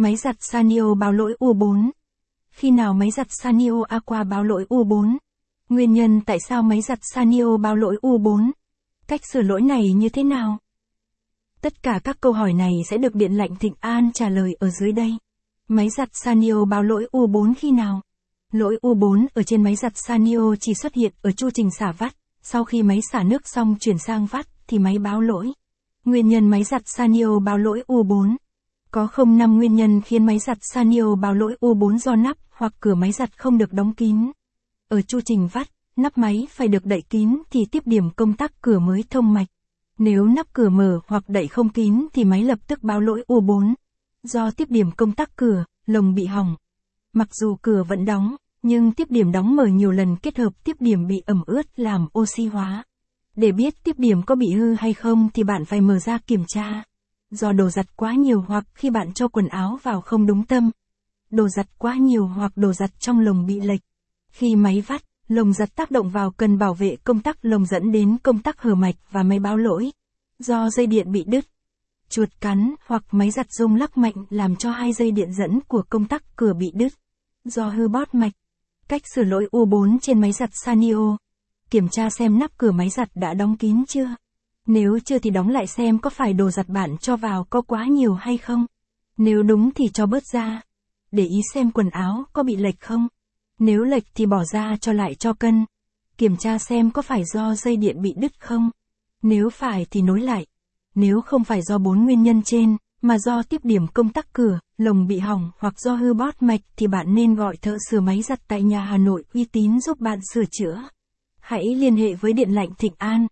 Máy giặt Sanio báo lỗi U4. Khi nào máy giặt Sanio Aqua báo lỗi U4? Nguyên nhân tại sao máy giặt Sanio báo lỗi U4? Cách sửa lỗi này như thế nào? Tất cả các câu hỏi này sẽ được Điện lạnh Thịnh An trả lời ở dưới đây. Máy giặt Sanio báo lỗi U4 khi nào? Lỗi U4 ở trên máy giặt Sanio chỉ xuất hiện ở chu trình xả vắt, sau khi máy xả nước xong chuyển sang vắt thì máy báo lỗi. Nguyên nhân máy giặt Sanio báo lỗi U4 có không năm nguyên nhân khiến máy giặt Sanio báo lỗi U4 do nắp hoặc cửa máy giặt không được đóng kín. Ở chu trình vắt, nắp máy phải được đậy kín thì tiếp điểm công tắc cửa mới thông mạch. Nếu nắp cửa mở hoặc đậy không kín thì máy lập tức báo lỗi U4. Do tiếp điểm công tắc cửa, lồng bị hỏng. Mặc dù cửa vẫn đóng, nhưng tiếp điểm đóng mở nhiều lần kết hợp tiếp điểm bị ẩm ướt làm oxy hóa. Để biết tiếp điểm có bị hư hay không thì bạn phải mở ra kiểm tra. Do đồ giặt quá nhiều hoặc khi bạn cho quần áo vào không đúng tâm. Đồ giặt quá nhiều hoặc đồ giặt trong lồng bị lệch. Khi máy vắt, lồng giặt tác động vào cần bảo vệ công tắc lồng dẫn đến công tắc hở mạch và máy báo lỗi. Do dây điện bị đứt, chuột cắn hoặc máy giặt rung lắc mạnh làm cho hai dây điện dẫn của công tắc cửa bị đứt. Do hư bót mạch. Cách sửa lỗi U4 trên máy giặt Sanio. Kiểm tra xem nắp cửa máy giặt đã đóng kín chưa. Nếu chưa thì đóng lại xem có phải đồ giặt bạn cho vào có quá nhiều hay không. Nếu đúng thì cho bớt ra. Để ý xem quần áo có bị lệch không. Nếu lệch thì bỏ ra cho lại cho cân. Kiểm tra xem có phải do dây điện bị đứt không. Nếu phải thì nối lại. Nếu không phải do bốn nguyên nhân trên, mà do tiếp điểm công tắc cửa, lồng bị hỏng hoặc do hư bót mạch thì bạn nên gọi thợ sửa máy giặt tại nhà Hà Nội uy tín giúp bạn sửa chữa. Hãy liên hệ với Điện lạnh Thịnh An